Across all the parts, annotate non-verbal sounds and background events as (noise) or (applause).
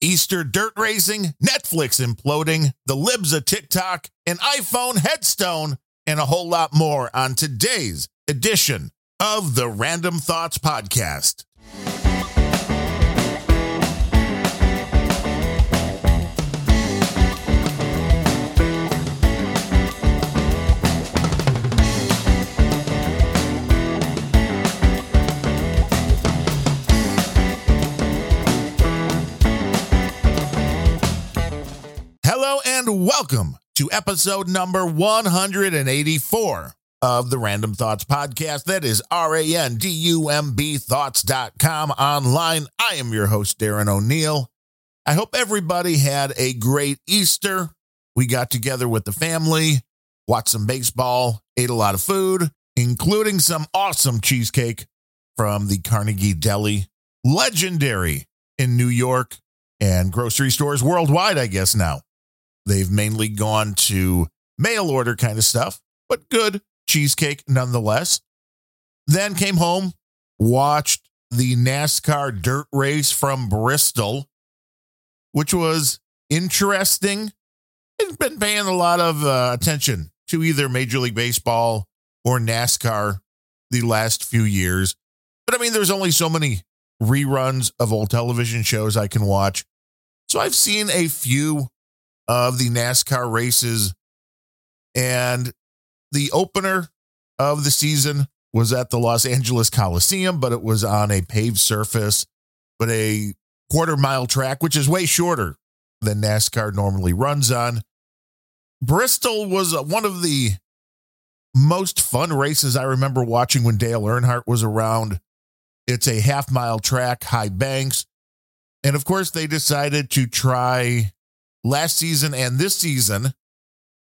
Easter dirt racing, Netflix imploding, the libs of TikTok, an iPhone headstone, and a whole lot more on today's edition of the Randumb Thoughts Podcast. And welcome to episode number 184 of the Randumb Thoughts Podcast. That is R A N D U M B thoughts.com online. I am your host, Darren O'Neill. I hope everybody had a great Easter. We got together with the family, watched some baseball, ate a lot of food, including some awesome cheesecake from the Carnegie Deli, legendary in New York and grocery stores worldwide, I guess now. They've mainly gone to mail order kind of stuff, but good cheesecake nonetheless. Then came home, watched the NASCAR dirt race from Bristol, which was interesting. I've been paying a lot of uh, attention to either Major League Baseball or NASCAR the last few years. But I mean, there's only so many reruns of old television shows I can watch. So I've seen a few of the NASCAR races, and the opener of the season was at the Los Angeles Coliseum, but it was on a paved surface, but a quarter mile track, which is way shorter than NASCAR normally runs on. Bristol was uh, one of the most fun races I remember watching when Dale Earnhardt was around. It's a half mile track, high banks. And of course, they decided to try last season and this season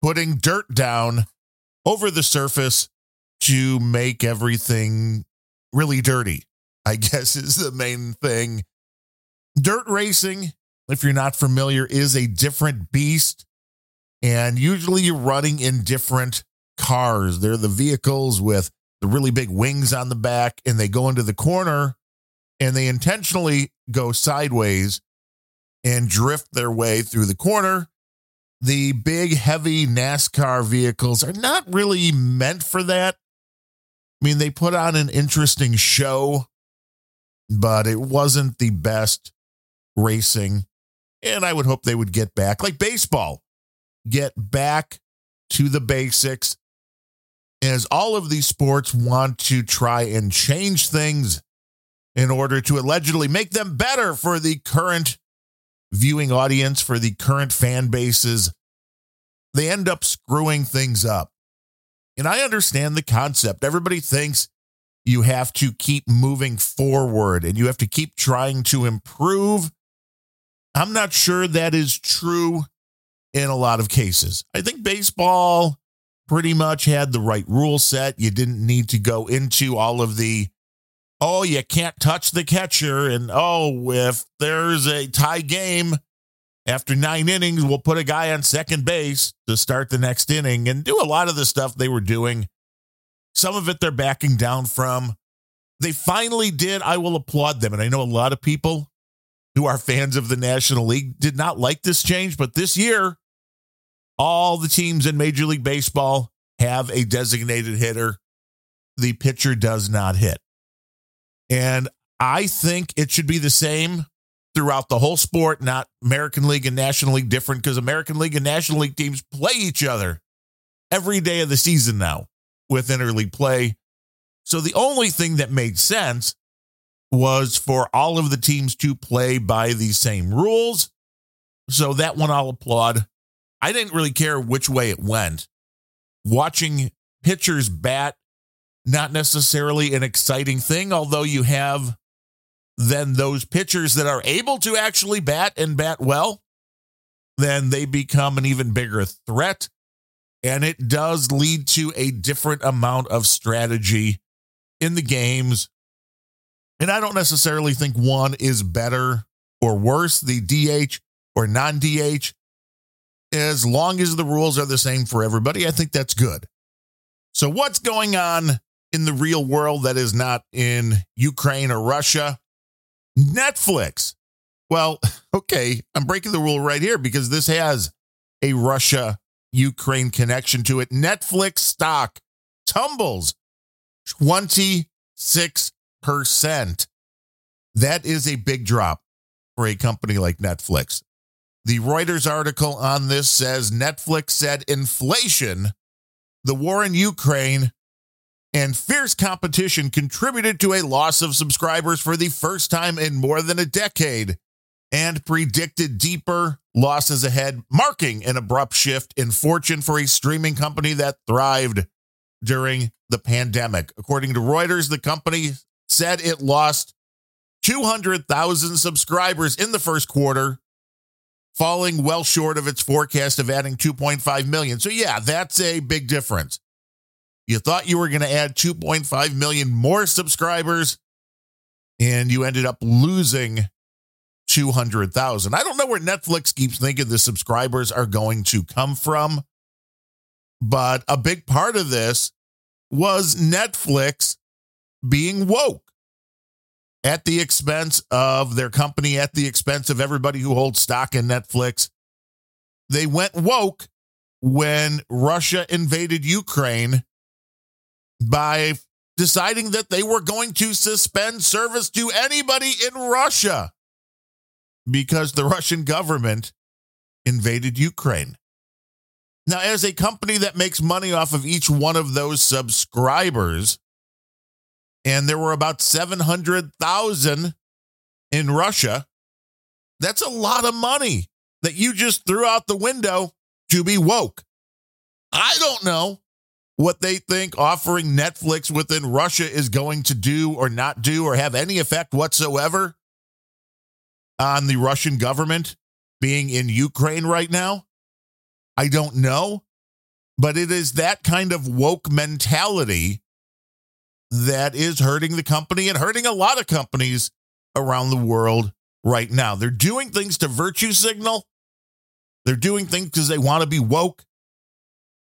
putting dirt down over the surface to make everything really dirty, I (laughs) guess is the main thing. Dirt racing, if you're not familiar, is a different beast. And usually you're running in different cars. They're the vehicles with the really big wings on the back, and they go into the corner and they intentionally go sideways and drift their way through the corner. The big, heavy NASCAR vehicles are not really meant for that. I mean, they put on an interesting show, but it wasn't the best racing. And I would hope they would get back, like baseball, get back to the basics. As all of these sports want to try and change things in order to allegedly make them better for the current viewing audience, for the current fan bases, they end up screwing things up. And I understand the concept. Everybody thinks you have to keep moving forward and you have to keep trying to improve. I'm not sure that is true in a lot of cases. I think baseball pretty much had the right rule set. You didn't need to go into all of the oh, you can't touch the catcher. And oh, if there's a tie game after nine innings, we'll put a guy on second base to start the next inning and do a lot of the stuff they were doing. Some of it they're backing down from. They finally did. I will applaud them. And I know a lot of people who are fans of the National League did not like this change, but this year, all the teams in Major League Baseball have a designated hitter. The pitcher does not hit. And I think it should be the same throughout the whole sport, not American League and National League different because American League and National League teams play each other every day of the season now with interleague play. So the only thing that made sense was for all of the teams to play by the same rules. So that one I'll applaud. I didn't really care which way it went. Watching pitchers bat not necessarily an exciting thing, although you have then those pitchers that are able to actually bat and bat well, then they become an even bigger threat. And it does lead to a different amount of strategy in the games. And I don't necessarily think one is better or worse, the DH or non DH. As long as the rules are the same for everybody, I think that's good. So, what's going on in the real world that is not in Ukraine or Russia. Netflix Well, (laughs) okay, I'm breaking the rule right here because this has a Russia Ukraine connection to it. Netflix stock tumbles 26%. That is a big drop for a company like Netflix. The Reuters article on this says Netflix said inflation, the war in Ukraine, and fierce competition contributed to a loss of subscribers for the first time in more than a decade and predicted deeper losses ahead, marking an abrupt shift in fortune for a streaming company that thrived during the pandemic. According to Reuters, the company said it lost 200,000 subscribers in the first quarter, falling well short of its forecast of adding 2.5 million. So, yeah, that's a big difference. You thought you were going to add 2.5 million more subscribers, and you ended up losing 200,000. I don't know where Netflix keeps thinking the subscribers are going to come from, but a big part of this was Netflix being woke at the expense of their company, at the expense of everybody who holds stock in Netflix. They went woke when Russia invaded Ukraine by deciding that they were going to suspend service to anybody in Russia because the Russian government invaded Ukraine. Now, as a company that makes money off of each one of those subscribers, and there were about 700,000 in Russia, that's a lot of money that you just threw out the window to be woke. I don't know what they think offering Netflix within Russia is going to do or not do or have any effect whatsoever on the Russian government being in Ukraine right now? I don't know. But it is that kind of woke mentality that is hurting the company and hurting a lot of companies around the world right now. They're doing things to virtue signal, they're doing things because they want to be woke.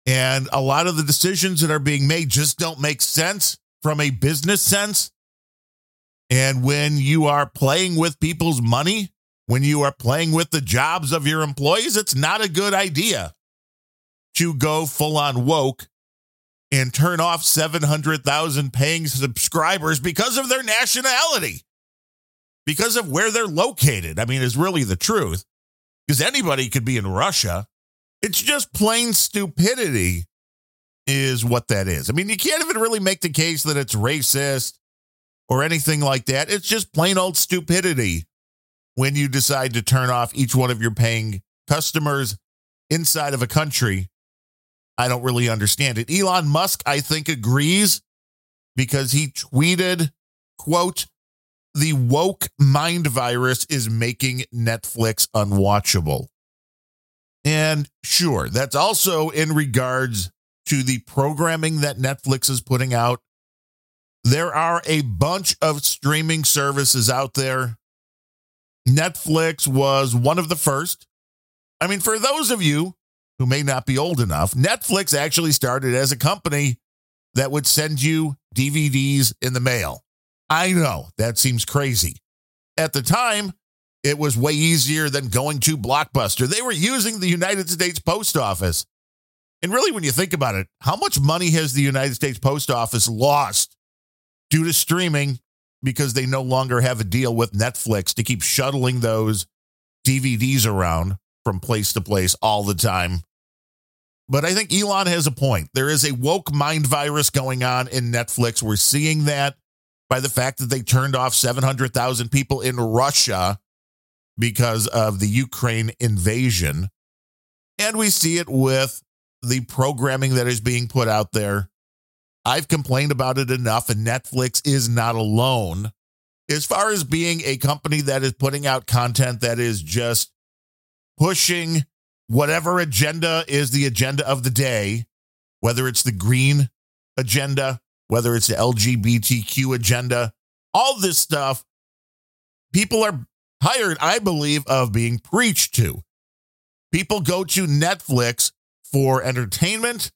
And a lot of the decisions that are being made just don't make sense from a business sense. And when you are playing with people's money, when you are playing with the jobs of your employees, it's not a good idea to go full on woke and turn off 700,000 paying subscribers because of their nationality, because of where they're located. I mean, is really the truth. Because anybody could be in Russia. It's just plain stupidity, is what that is. I mean, you can't even really make the case that it's racist or anything like that. It's just plain old stupidity when you decide to turn off each one of your paying customers inside of a country. I don't really understand it. Elon Musk, I think, agrees because he tweeted, quote, the woke mind virus is making Netflix unwatchable. And sure, that's also in regards to the programming that Netflix is putting out there are a bunch of streaming services out there. Netflix was one of the first. I mean, for those of you who may not be old enough, Netflix actually started as a company that would send you DVDs in the mail. I know that seems crazy. At the time, it was way easier than going to Blockbuster. They were using the United States Post Office. And really, when you think about it, how much money has the United States Post Office lost due to streaming because they no longer have a deal with Netflix to keep shuttling those DVDs around from place to place all the time. But I think Elon has a point. There is a woke mind virus going on in Netflix. We're seeing that by the fact that they turned off 700,000 people in Russia because of the Ukraine invasion. And we see it with the programming that is being put out there I've complained about it enough, and Netflix is not alone. As far as being a company that is putting out content that is just pushing whatever agenda is the agenda of the day, whether it's the green agenda, whether it's the LGBTQ agenda, all this stuff, people are tired, I believe, of being preached to. People go to Netflix for entertainment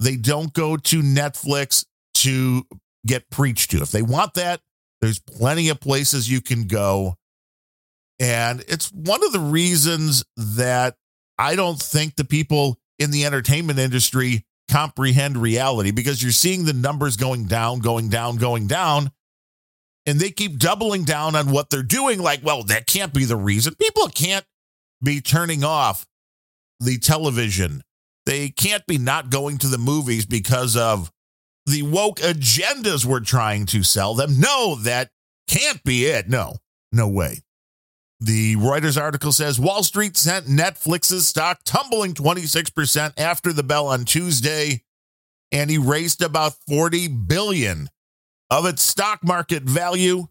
they don't go to Netflix to get preached to. If they want that, there's plenty of places you can go. And it's one of the reasons that I don't think the people in the entertainment industry comprehend reality because you're seeing the numbers going down, going down, going down. And they keep doubling down on what they're doing. Like, well, that can't be the reason. People can't be turning off the television. They can't be not going to the movies because of the woke agendas we're trying to sell them. No, that can't be it. No, no way. The Reuters article says Wall Street sent Netflix's stock tumbling 26% after the bell on Tuesday and erased about 40 billion of its stock market value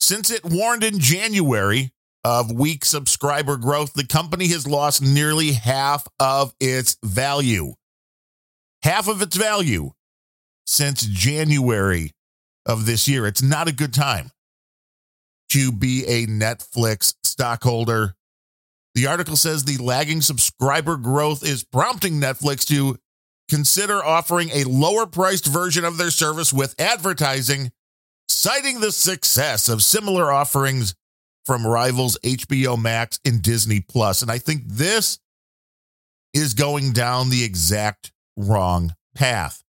since it warned in January of weak subscriber growth. The company has lost nearly half of its value. Half of its value since January of this year. It's not a good time to be a Netflix stockholder. The article says the lagging subscriber growth is prompting Netflix to consider offering a lower priced version of their service with advertising, citing the success of similar offerings from rivals HBO Max and Disney Plus. And I think this is going down the exact wrong path.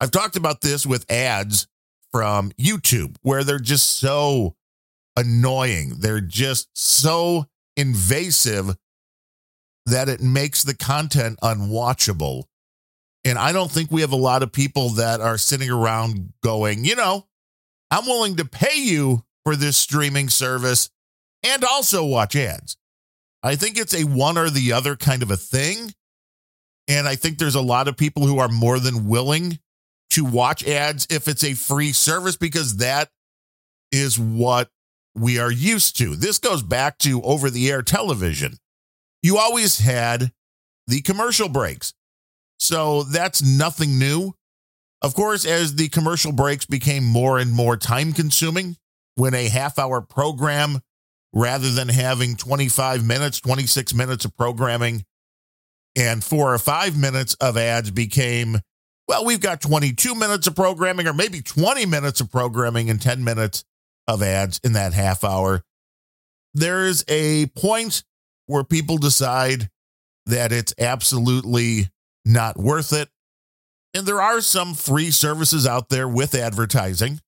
I've talked about this with ads from YouTube where they're just so annoying. They're just so invasive that it makes the content unwatchable. And I don't think we have a lot of people that are sitting around going, you know, I'm willing to pay you for this streaming service and also watch ads. I think it's a one or the other kind of a thing. And I think there's a lot of people who are more than willing to watch ads if it's a free service because that is what we are used to. This goes back to over the air television. You always had the commercial breaks. So that's nothing new. Of course, as the commercial breaks became more and more time consuming, when a half hour program, rather than having 25 minutes, 26 minutes of programming, and four or five minutes of ads became, well, we've got 22 minutes of programming, or maybe 20 minutes of programming and 10 minutes of ads in that half hour. There's a point where people decide that it's absolutely not worth it. And there are some free services out there with advertising.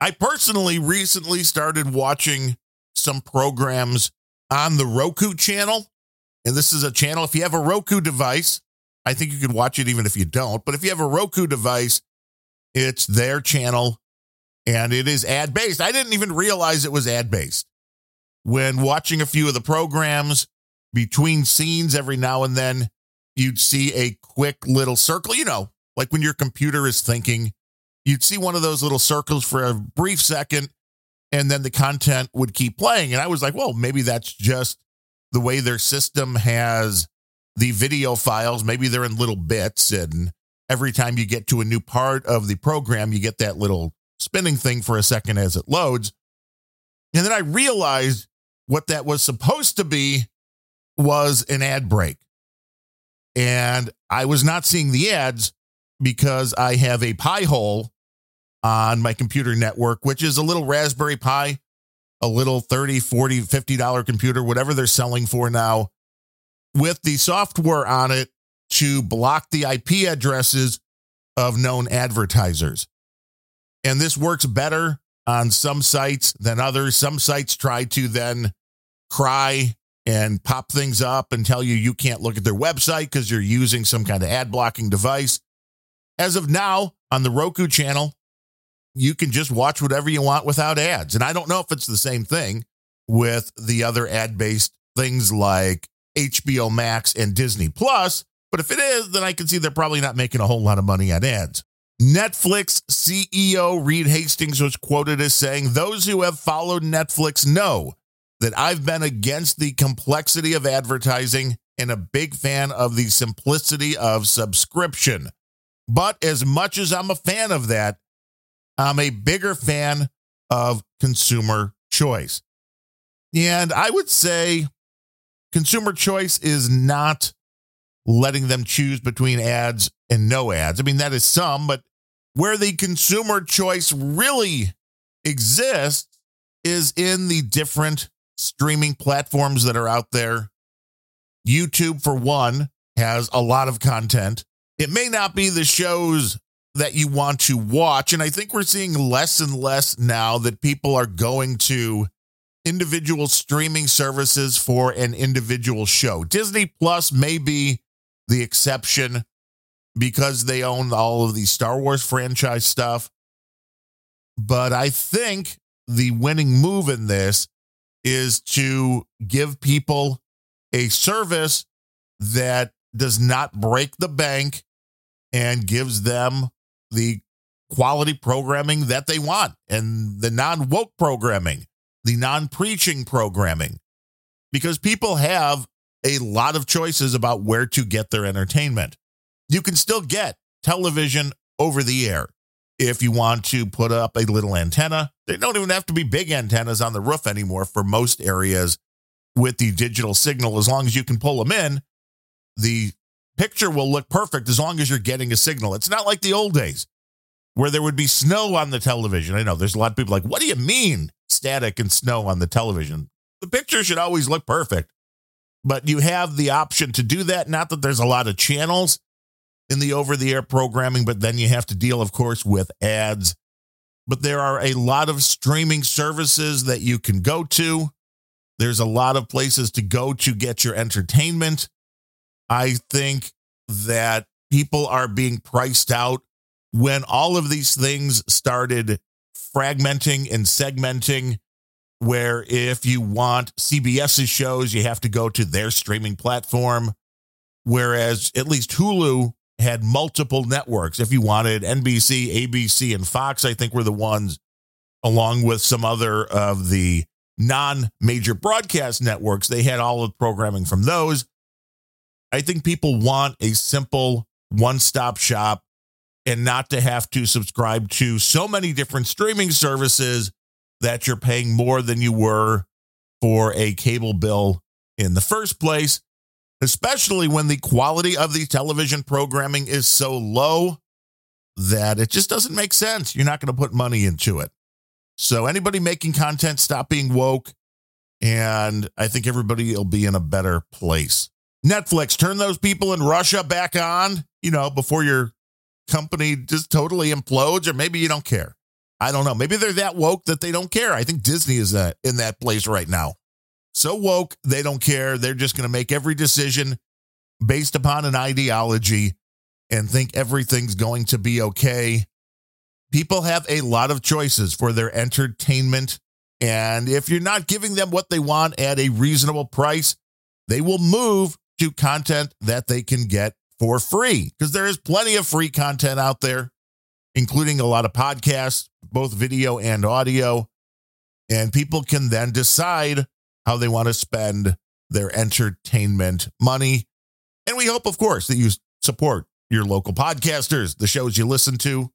I personally recently started watching some programs on the Roku channel. And this is a channel, if you have a Roku device, I think you can watch it even if you don't. But if you have a Roku device, it's their channel and it is ad based. I didn't even realize it was ad based. When watching a few of the programs between scenes, every now and then, you'd see a quick little circle, you know, like when your computer is thinking, you'd see one of those little circles for a brief second, and then the content would keep playing. And I was like, well, maybe that's just the way their system has the video files. Maybe they're in little bits. And every time you get to a new part of the program, you get that little spinning thing for a second as it loads. And then I realized what that was supposed to be was an ad break. And I was not seeing the ads because I have a Pi hole on my computer network, which is a little Raspberry Pi, a little 30, 40, 50 dollar computer, whatever they're selling for now, with the software on it to block the IP addresses of known advertisers. And this works better on some sites than others. Some sites try to then cry and pop things up and tell you you can't look at their website because you're using some kind of ad blocking device. As of now, on the Roku channel, you can just watch whatever you want without ads. And I don't know if it's the same thing with the other ad based things like HBO Max and Disney Plus. But if it is, then I can see they're probably not making a whole lot of money on ads. Netflix CEO Reed Hastings was quoted as saying, Those who have followed Netflix know that I've been against the complexity of advertising and a big fan of the simplicity of subscription. But as much as I'm a fan of that, I'm a bigger fan of consumer choice. And I would say consumer choice is not letting them choose between ads and no ads. I mean, that is some, but where the consumer choice really exists is in the different streaming platforms that are out there. YouTube, for one, has a lot of content. It may not be the shows that you want to watch. And I think we're seeing less and less now that people are going to individual streaming services for an individual show. Disney Plus may be the exception because they own all of the Star Wars franchise stuff. But I think the winning move in this is to give people a service that does not break the bank and gives them the quality programming that they want and the non woke programming, the non preaching programming, because people have a lot of choices about where to get their entertainment. You can still get television over the air if you want to put up a little antenna. They don't even have to be big antennas on the roof anymore for most areas with the digital signal. As long as you can pull them in, the picture will look perfect as long as you're getting a signal. It's not like the old days where there would be snow on the television. I know there's a lot of people like, what do you mean static and snow on the television? The picture should always look perfect, but you have the option to do that. Not that there's a lot of channels in the over the air programming, but then you have to deal, of course, with ads. But there are a lot of streaming services that you can go to. There's a lot of places to go to get your entertainment. I think that people are being priced out when all of these things started fragmenting and segmenting, where if you want CBS's shows, you have to go to their streaming platform. Whereas at least Hulu had multiple networks. If you wanted NBC, ABC, and Fox, I think were the ones, along with some other of the non major broadcast networks, they had all the programming from those. I think people want a simple one stop shop and not to have to subscribe to so many different streaming services that you're paying more than you were for a cable bill in the first place, especially when the quality of the television programming is so low that it just doesn't make sense. You're not going to put money into it. So, anybody making content, stop being woke. And I think everybody will be in a better place. Netflix, turn those people in Russia back on, you know, before your company just totally implodes, or maybe you don't care. I don't know. Maybe they're that woke that they don't care. I think Disney is that in that place right now. So woke, they don't care. They're just going to make every decision based upon an ideology and think everything's going to be okay. People have a lot of choices for their entertainment. And if you're not giving them what they want at a reasonable price, they will move to content that they can get for free because there is plenty of free content out there, including a lot of podcasts, both video and audio. And people can then decide how they want to spend their entertainment money. And we hope, of course, that you support your local podcasters, the shows you listen to.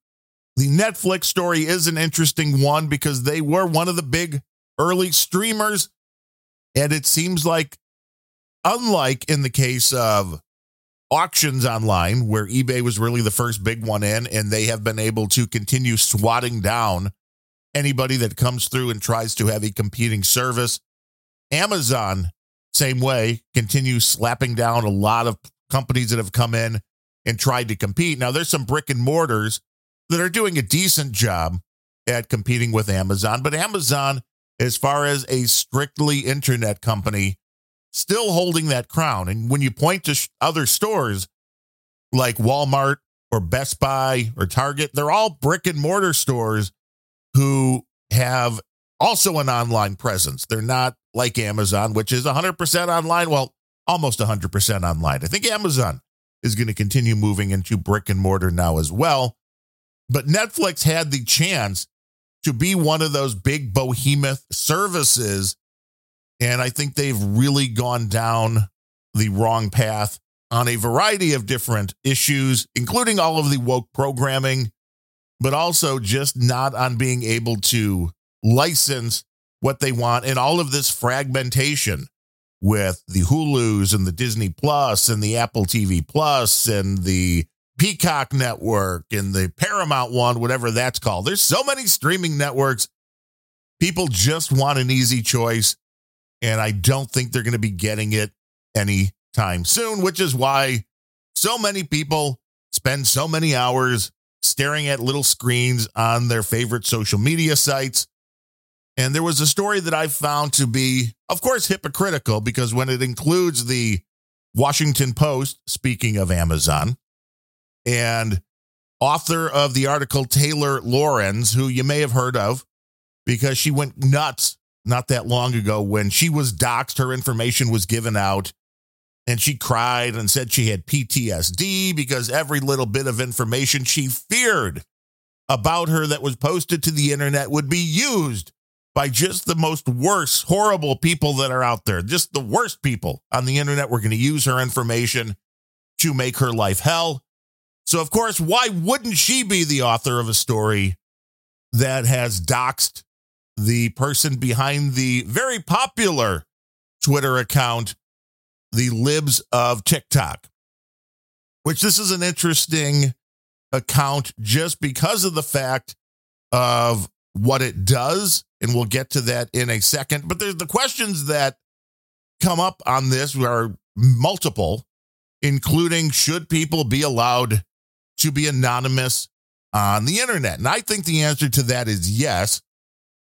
The Netflix story is an interesting one because they were one of the big early streamers. And it seems like Unlike in the case of auctions online, where eBay was really the first big one in, and they have been able to continue swatting down anybody that comes through and tries to have a competing service. Amazon, same way, continues slapping down a lot of companies that have come in and tried to compete. Now, there's some brick and mortars that are doing a decent job at competing with Amazon, but Amazon, as far as a strictly internet company, still holding that crown. And when you point to sh- other stores like Walmart or Best Buy or Target, they're all brick and mortar stores who have also an online presence. They're not like Amazon, which is 100% online. Well, almost 100% online. I think Amazon is going to continue moving into brick and mortar now as well. But Netflix had the chance to be one of those big behemoth services and I think they've really gone down the wrong path on a variety of different issues, including all of the woke programming, but also just not on being able to license what they want and all of this fragmentation with the Hulus and the Disney Plus and the Apple TV Plus and the Peacock Network and the Paramount one, whatever that's called. There's so many streaming networks. People just want an easy choice And I don't think they're going to be getting it anytime soon, which is why so many people spend so many hours staring at little screens on their favorite social media sites. And there was a story that I found to be, of course, hypocritical because when it includes the Washington Post, speaking of Amazon, and author of the article, Taylor Lorenz, who you may have heard of because she went nuts not that long ago when she was doxxed, her information was given out, and she cried and said she had PTSD because every little bit of information she feared about her that was posted to the internet would be used by just the most worst, horrible people that are out there. Just the worst people on the internet were going to use her information to make her life hell. So, of course, why wouldn't she be the author of a story that has doxed the person behind the very popular Twitter account, the Libs of TikTok? Which this is an interesting account just because of the fact of what it does. And we'll get to that in a second. But there's the questions that come up on this are multiple, including should people be allowed to be anonymous on the internet? And I think the answer to that is yes.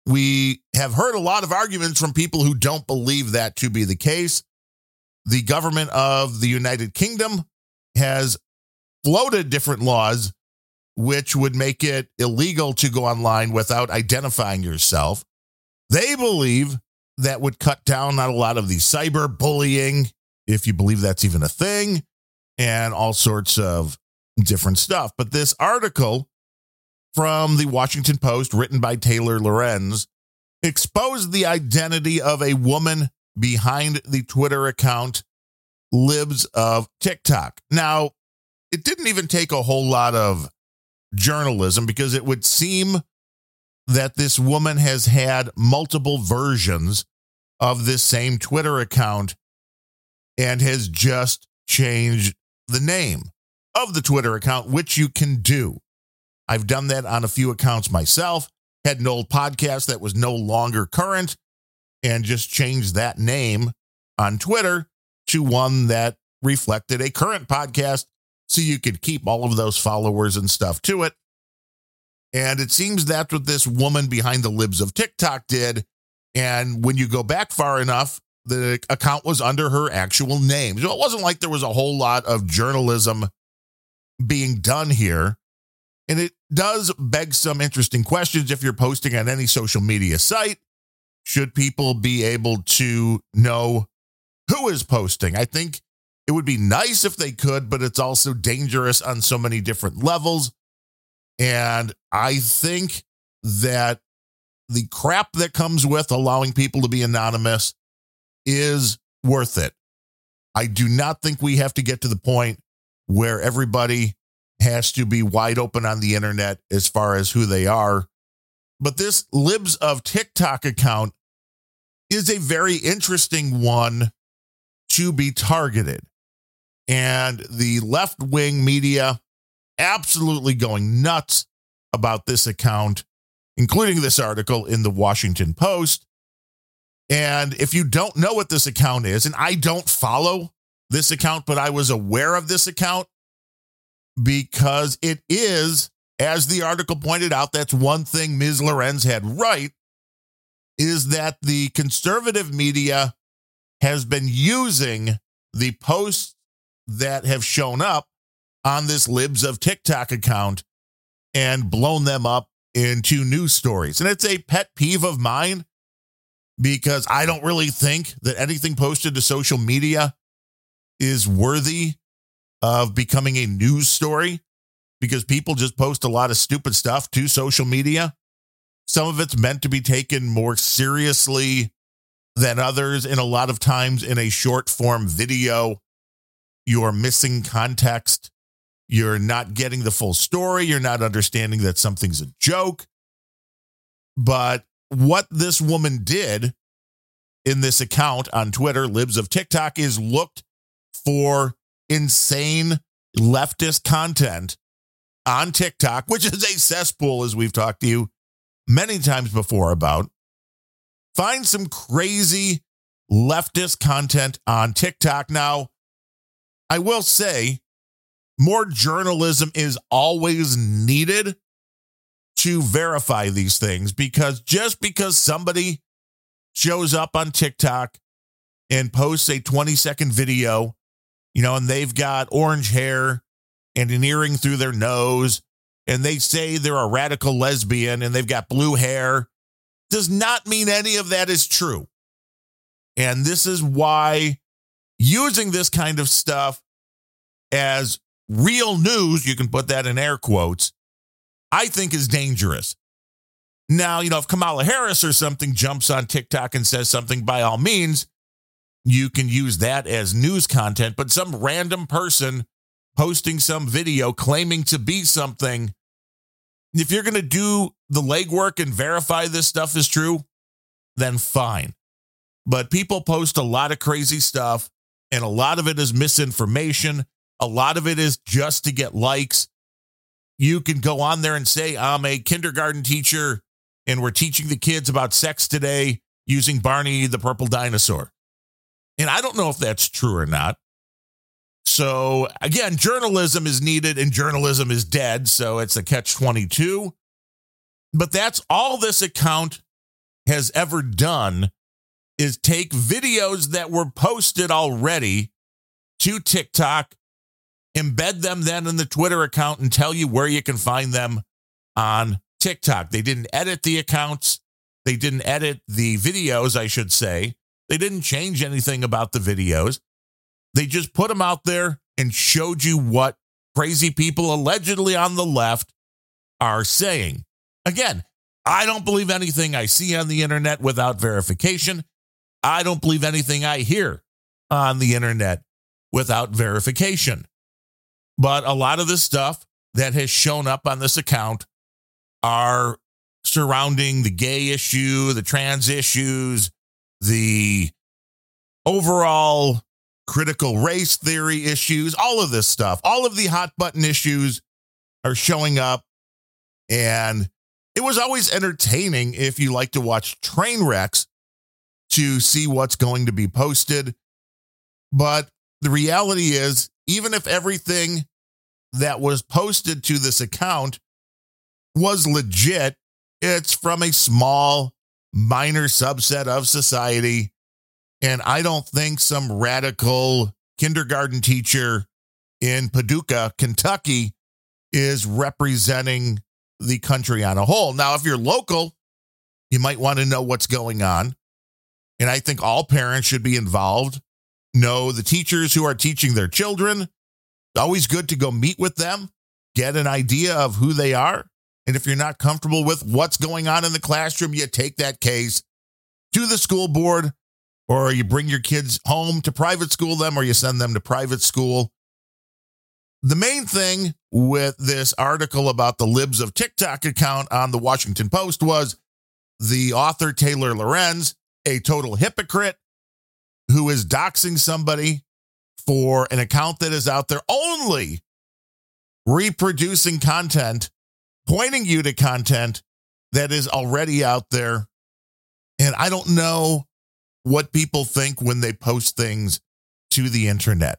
We have heard a lot of arguments from people who don't believe that to be the case. The government of the United Kingdom has floated different laws which would make it illegal to go online without identifying yourself. They believe that would cut down on a lot of the cyber bullying, if you believe that's even a thing, and all sorts of different stuff. But this article from the Washington Post, written by Taylor Lorenz, exposed the identity of a woman behind the Twitter account Libs of TikTok. Now, it didn't even take a whole lot of journalism because it would seem that this woman has had multiple versions of this same Twitter account and has just changed the name of the Twitter account, which you can do. I've done that on a few accounts myself, had an old podcast that was no longer current, and just changed that name on Twitter to one that reflected a current podcast so you could keep all of those followers and stuff to it. And it seems that's what this woman behind the libs of TikTok did. And when you go back far enough, the account was under her actual name. So it wasn't like there was a whole lot of journalism being done here. And it does beg some interesting questions if you're posting on any social media site. Should people be able to know who is posting? I think it would be nice if they could, but it's also dangerous on so many different levels. And I think that the crap that comes with allowing people to be anonymous is worth it. I do not think we have to get to the point where everybody has to be wide open on the internet as far as who they are. But this Libs of TikTok account is a very interesting one to be targeted and the left wing media absolutely going nuts about this account, including this article in the Washington Post. And if you don't know what this account is, and I don't follow this account, but I was aware of this account because it is, as the article pointed out, that's one thing Ms. Lorenz had right, is that the conservative media has been using the posts that have shown up on this Libs of TikTok account and blown them up into news stories. And it's a pet peeve of mine because I don't really think that anything posted to social media is worthy of becoming a news story because people just post a lot of stupid stuff to social media. Some of it's meant to be taken more seriously than others, and a lot of times in a short form video you're missing context. You're not getting the full story. You're not understanding that something's a joke. But what this woman did in this account on Twitter, Libs of TikTok, is looked for insane leftist content on TikTok, which is a cesspool, as we've talked to you many times before about. Find some crazy leftist content on TikTok. Now, I will say more journalism is always needed to verify these things because just because somebody shows up on TikTok and posts a 20 second video, you know, and they've got orange hair and an earring through their nose, and they say they're a radical lesbian and they've got blue hair, does not mean any of that is true. And this is why using this kind of stuff as real news, you can put that in air quotes, I think is dangerous. Now, you know, if Kamala Harris or something jumps on TikTok and says something, by all means, you can use that as news content. But some random person posting some video claiming to be something, if you're going to do the legwork and verify this stuff is true, then fine. But people post a lot of crazy stuff, and a lot of it is misinformation. A lot of it is just to get likes. You can go on there and say, I'm a kindergarten teacher and we're teaching the kids about sex today using Barney the purple dinosaur. And I don't know if that's true or not. So again, journalism is needed and journalism is dead. So it's a catch 22. But that's all this account has ever done is take videos that were posted already to TikTok, embed them then in the Twitter account, and tell you where you can find them on TikTok. They didn't edit the accounts. They didn't edit the videos, I should say. They didn't change anything about the videos. They just put them out there and showed you what crazy people allegedly on the left are saying. Again, I don't believe anything I see on the internet without verification. I don't believe anything I hear on the internet without verification. But a lot of the stuff that has shown up on this account are surrounding the gay issue, the trans issues, the overall critical race theory issues, all of this stuff, all of the hot button issues are showing up. And it was always entertaining if you like to watch train wrecks to see what's going to be posted. But the reality is, even if everything that was posted to this account was legit. It's from a small, minor subset of society. And I don't think some radical kindergarten teacher in Paducah, Kentucky, is representing the country on a whole. Now, if you're local, you might want to know what's going on. And I think all parents should be involved, know the teachers who are teaching their children. It's always good to go meet with them, get an idea of who they are. And if you're not comfortable with what's going on in the classroom, you take that case to the school board or you bring your kids home to private school them or you send them to private school. The main thing with this article about the Libs of TikTok account on the Washington Post was the author Taylor Lorenz, a total hypocrite who is doxing somebody for an account that is out there only reproducing content pointing you to content that is already out there. And I don't know what people think when they post things to the internet.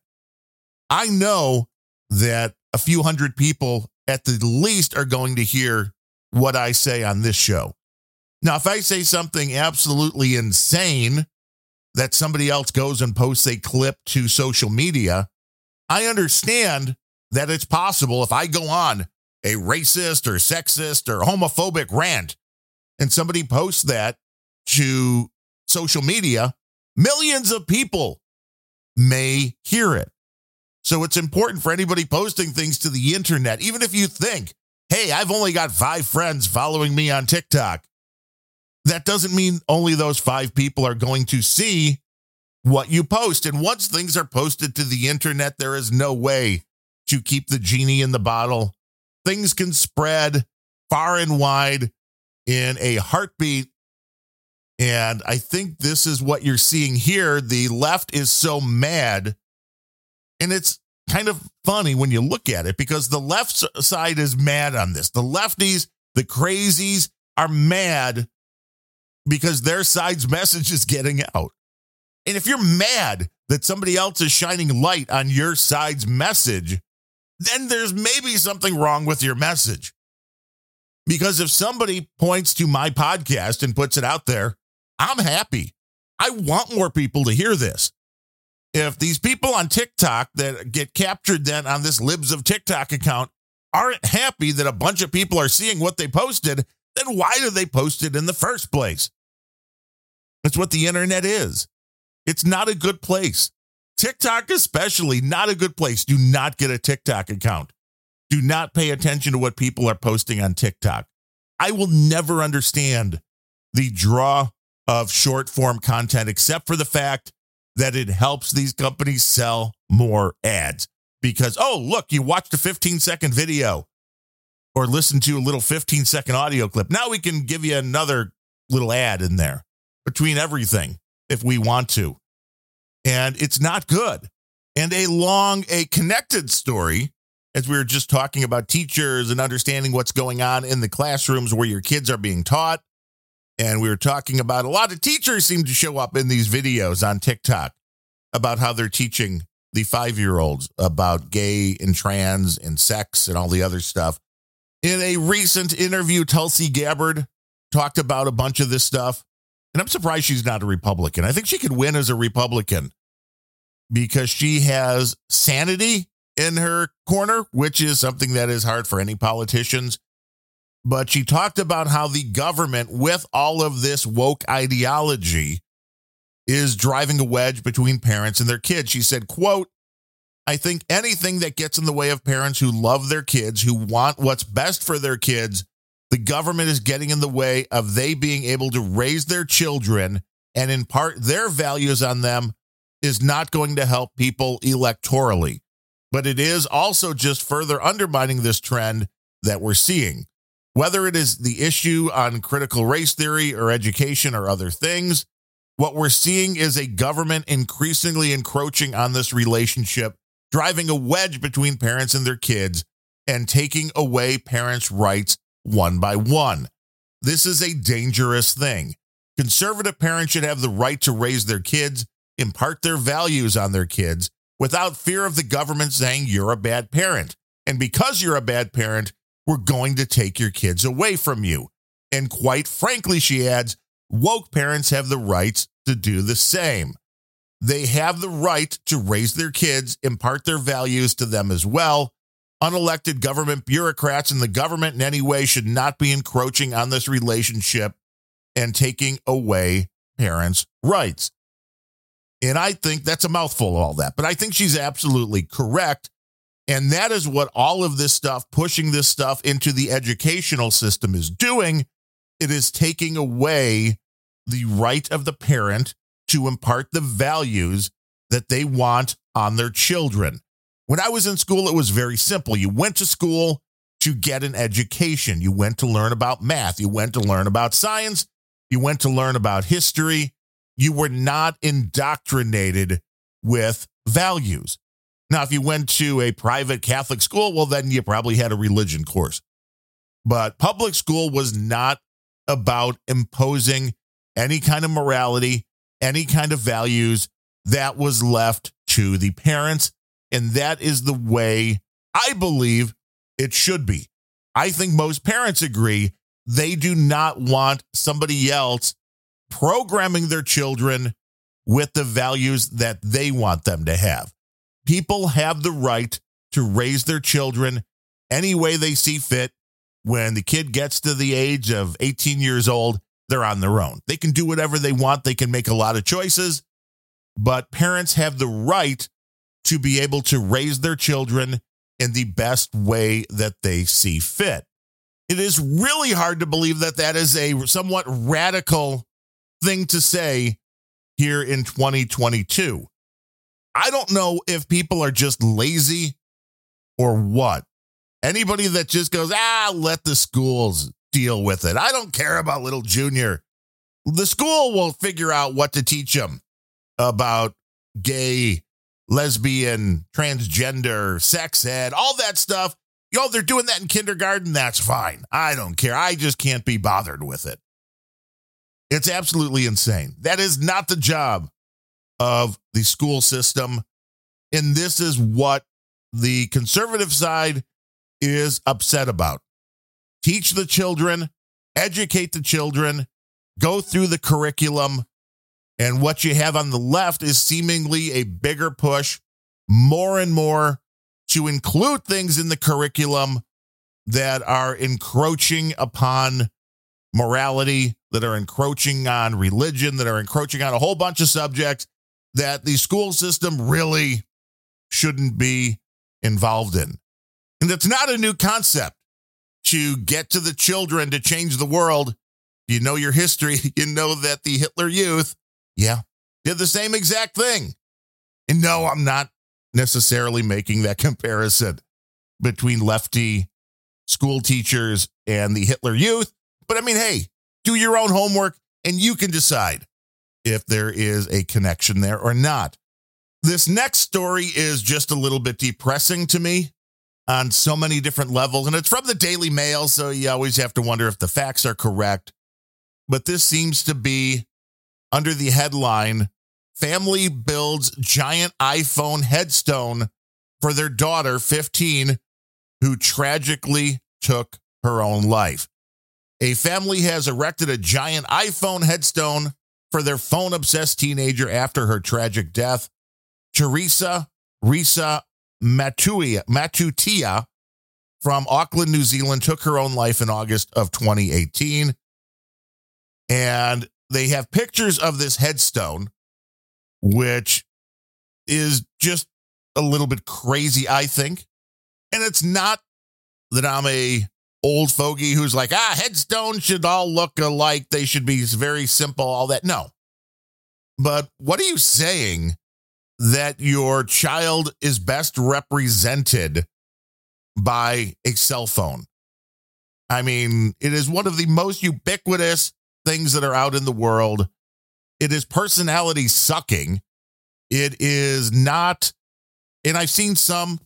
I know that a few hundred people at the least are going to hear what I say on this show. Now, if I say something absolutely insane that somebody else goes and posts a clip to social media, I understand that it's possible if I go on a racist or sexist or homophobic rant and somebody posts that to social media, millions of people may hear it. So it's important for anybody posting things to the internet, even if you think, hey, I've only got five friends following me on TikTok. That doesn't mean only those five people are going to see what you post. And once things are posted to the internet, there is no way to keep the genie in the bottle things can spread far and wide in a heartbeat. And I think this is what you're seeing here. The left is so mad. And it's kind of funny when you look at it because the left side is mad on this. The lefties, the crazies are mad because their side's message is getting out. And if you're mad that somebody else is shining light on your side's message, then there's maybe something wrong with your message. Because if somebody points to my podcast and puts it out there, I'm happy. I want more people to hear this. If these people on TikTok that get captured then on this Libs of TikTok account aren't happy that a bunch of people are seeing what they posted, then why do they post it in the first place? That's what the internet is. It's not a good place. TikTok, especially, not a good place. Do not get a TikTok account. Do not pay attention to what people are posting on TikTok. I will never understand the draw of short form content except for the fact that it helps these companies sell more ads. Because, oh, look, you watched a 15 second video or listened to a little 15 second audio clip. Now we can give you another little ad in there between everything if we want to. And it's not good. And a long, a connected story, as we were just talking about teachers and understanding what's going on in the classrooms where your kids are being taught. And we were talking about a lot of teachers seem to show up in these videos on TikTok about how they're teaching the five year olds about gay and trans and sex and all the other stuff. In a recent interview, Tulsi Gabbard talked about a bunch of this stuff. And I'm surprised she's not a Republican. I think she could win as a Republican because she has sanity in her corner, which is something that is hard for any politicians. But she talked about how the government, with all of this woke ideology, is driving a wedge between parents and their kids. She said, quote, I think anything that gets in the way of parents who love their kids, who want what's best for their kids, government is getting in the way of they being able to raise their children and impart their values on them is not going to help people electorally. But it is also just further undermining this trend that we're seeing. Whether it is the issue on critical race theory or education or other things, what we're seeing is a government increasingly encroaching on this relationship, driving a wedge between parents and their kids, and taking away parents' rights one by one. This is a dangerous thing. Conservative parents should have the right to raise their kids, impart their values on their kids without fear of the government saying you're a bad parent. And because you're a bad parent, we're going to take your kids away from you. And quite frankly, she adds, woke parents have the rights to do the same. They have the right to raise their kids, impart their values to them as well, unelected government bureaucrats in the government in any way should not be encroaching on this relationship and taking away parents' rights. And I think that's a mouthful, of all that, but I think she's absolutely correct. And that is what all of this stuff, pushing this stuff into the educational system, is doing. It is taking away the right of the parent to impart the values that they want on their children. When I was in school, it was very simple. You went to school to get an education. You went to learn about math. You went to learn about science. You went to learn about history. You were not indoctrinated with values. Now, if you went to a private Catholic school, well, then you probably had a religion course. But public school was not about imposing any kind of morality, any kind of values that was left to the parents and that is the way I believe it should be. I think most parents agree they do not want somebody else programming their children with the values that they want them to have. People have the right to raise their children any way they see fit. When the kid gets to the age of 18 years old, they're on their own. They can do whatever they want, they can make a lot of choices, but parents have the right to be able to raise their children in the best way that they see fit. It is really hard to believe that that is a somewhat radical thing to say here in 2022. I don't know if people are just lazy or what. Anybody that just goes, ah, let the schools deal with it. I don't care about little junior. The school will figure out what to teach them about gay lesbian, transgender, sex ed, all that stuff. Yo, they're doing that in kindergarten. That's fine. I don't care. I just can't be bothered with it. It's absolutely insane. That is not the job of the school system. And this is what the conservative side is upset about. Teach the children, educate the children, go through the curriculum. And what you have on the left is seemingly a bigger push, more and more to include things in the curriculum that are encroaching upon morality, that are encroaching on religion, that are encroaching on a whole bunch of subjects that the school system really shouldn't be involved in. And it's not a new concept to get to the children to change the world. You know your history, (laughs) you know that the Hitler Youth, yeah, did the same exact thing. And no, I'm not necessarily making that (laughs) comparison between lefty school teachers and the Hitler Youth. But I mean, hey, do your own homework and you can decide if there is a connection there or not. This next story is just a little bit depressing to me on so many different levels. And it's from the Daily Mail, so you always have to wonder if the facts are correct. But this seems to be under the headline Family builds giant iPhone headstone for their daughter, 15, who tragically took her own life. A family has erected a giant iPhone headstone for their phone obsessed teenager after her tragic death. Teresa Risa Matuia, Matutia from Auckland, New Zealand, took her own life in August of 2018. And they have pictures of this headstone, which is just a little bit crazy, I think. And it's not that I'm a old fogey who's like, ah, headstones should all look alike. They should be very simple, all that. No. But what are you saying that your child is best represented by a cell phone. I mean, it is one of the most ubiquitous things that are out in the world. It is personality sucking. It is not, and I've seen some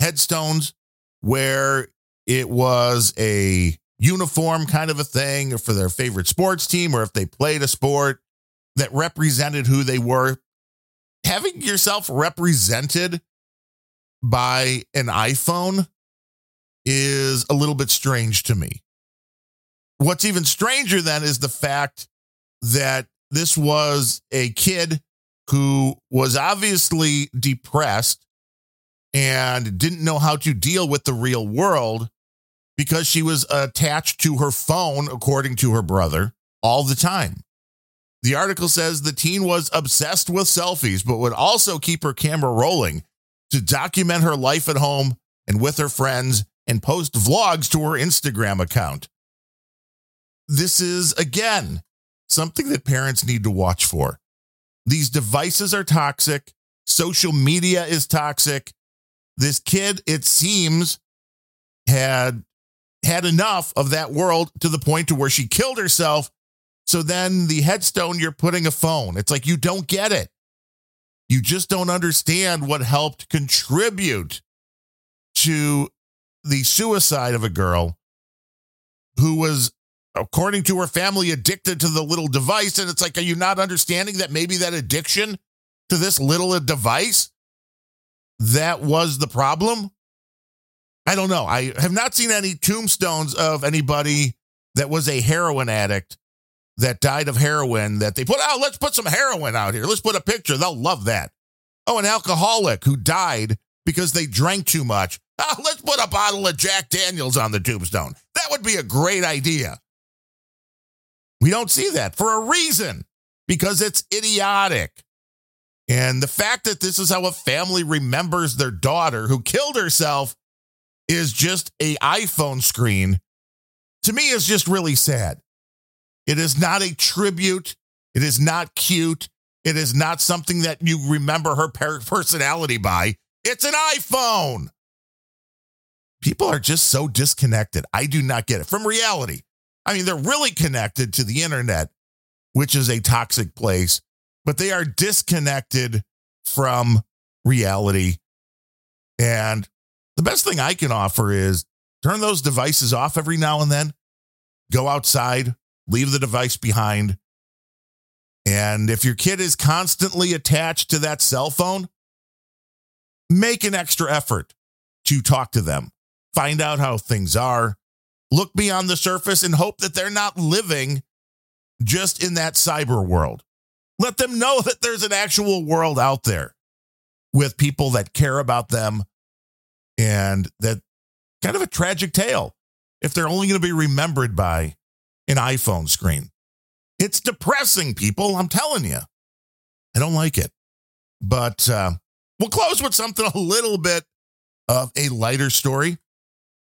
headstones where it was a uniform kind of a thing for their favorite sports team or if they played a sport that represented who they were having yourself represented by an iPhone is a little bit strange to me. What's even stranger then is the fact that this was a kid who was obviously depressed and didn't know how to deal with the real world because she was attached to her phone, according to her brother, all the time. The article says the teen was obsessed with selfies, but would also keep her camera rolling to document her life at home and with her friends and post vlogs to her Instagram account. This is, again, something that parents need to watch for. These devices are toxic. Social media is toxic. This kid, it seems, had had enough of that world to the point to where she killed herself so then the headstone, you're putting a phone. It's like you don't get it. You just don't understand what helped contribute to the suicide of a girl who was, according to her family, addicted to the little device. And it's like, are you not understanding that maybe that addiction to this little device that was the problem? I don't know. I have not seen any tombstones of anybody that was a heroin addict that died of heroin that they put out. Oh, let's put some heroin out here. Let's put a picture. They'll love that. Oh, an alcoholic who died because they drank too much. Oh, let's put a bottle of Jack Daniels on the tombstone. That would be a great idea. We don't see that for a reason because it's idiotic. And the fact that this is how a family remembers their daughter who killed herself is just a iPhone screen to me is just really sad. It is not a tribute. It is not cute. It is not something that you remember her personality by. It's an iPhone. People are just so disconnected. I do not get it from reality. I mean, they're really connected to the internet, which is a toxic place, but they are disconnected from reality. And the best thing I can offer is turn those devices off every now and then, go outside, leave the device behind, And if your kid is constantly attached to that cell phone, make an extra effort to talk to them, find out how things are, look beyond the surface, and hope that they're not living just in that cyber world. Let them know (laughs) that there's an actual world out there with people that care about them and that kind of a tragic tale if they're only going to be remembered by an iPhone screen. It's depressing, people. I'm telling you. I don't like it. But uh, we'll close with something a little bit of a lighter story.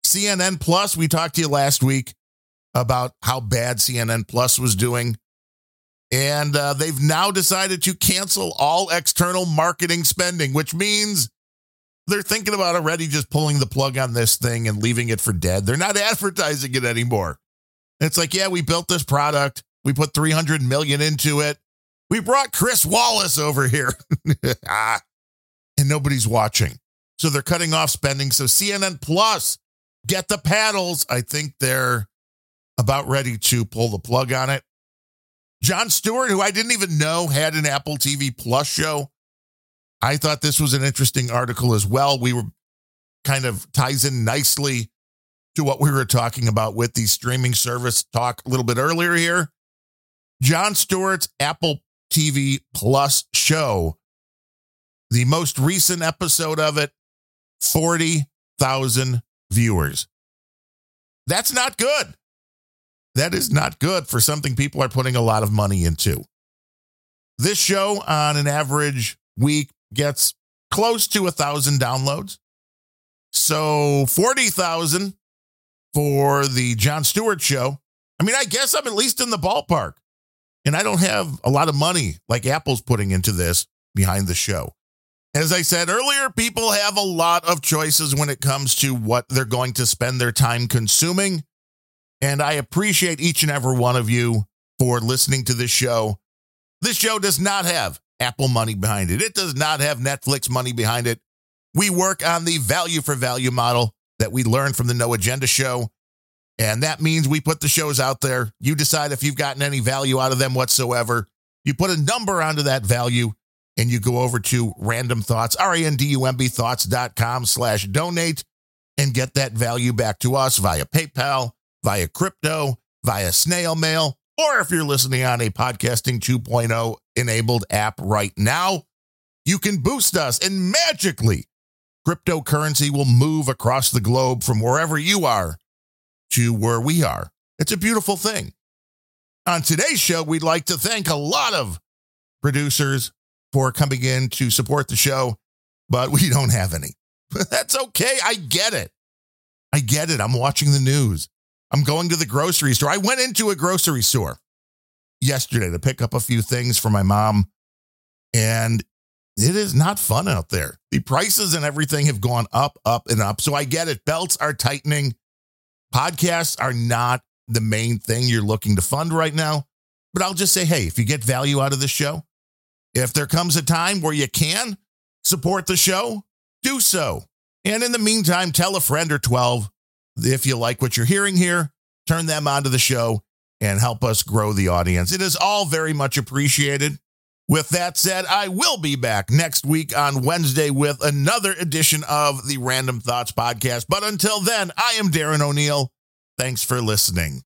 CNN Plus, we talked to you last week about how bad CNN Plus was doing. And uh, they've now decided to cancel all external marketing spending, which means they're thinking about already just pulling the plug on this thing and leaving it for dead. They're not (laughs) advertising it anymore. It's like, yeah, we built this product. We put 300 million into it. We brought Chris Wallace over here. (laughs) and nobody's watching. So they're cutting off spending. So CNN Plus, get the paddles. I think they're about ready to pull the plug on it. Jon Stewart, who I didn't even know had an Apple TV Plus show. I thought this was an interesting article as well. We were kind of ties in nicely to what we were talking about with the streaming service talk a little bit earlier here. Jon Stewart's Apple TV Plus show, the most recent episode of it, 40,000 viewers. That's not good. That is not good for something people are putting a lot of money into. This show, on an average week, gets close to a thousand downloads. So 40,000 for the Jon Stewart show. I mean, I guess I'm at least in the ballpark. And I don't have a lot of money like Apple's putting into this behind the show. As I said earlier, people have a lot of choices when it comes to what they're going to spend their time consuming. And I appreciate each and every one of you for listening to this show. This show does not have Apple money behind it, it does not have Netflix money behind it. We work on the value for value model that we learned from the No Agenda show. And that means we put the shows out there. You decide if you've gotten any value out of them whatsoever. You put a number onto that value and you go over to random thoughts, R-A-N-D-U-M-B thoughts.com slash donate and get that value back to us via PayPal, via crypto, via snail mail, or if you're listening on a podcasting 2.0 enabled app right now, you can boost us and magically cryptocurrency will move across the globe from wherever you are to where we are. It's a beautiful thing. On today's show, we'd like to thank a lot of producers for coming in to support the show, but we don't have any. (laughs) That's okay. I get it. I get it. I'm watching the news. I'm going to the grocery store. I went into a grocery store yesterday to pick up a few things for my mom, and it is not fun out there. The prices and everything have gone up, up, and up. So I get it. Belts are tightening. Podcasts are not the main thing you're looking to fund right now. But I'll just say, hey, if you get value out of the show, if there comes a time where you can support the show, do so. And in the meantime, tell a friend or 12 if you like what you're hearing here, turn them onto the show and help us grow the audience. It is all very much appreciated. With that said, I will be back next week on Wednesday with another edition of the Randumb Thoughts Podcast. But until then, I am Darren O'Neill. Thanks for listening.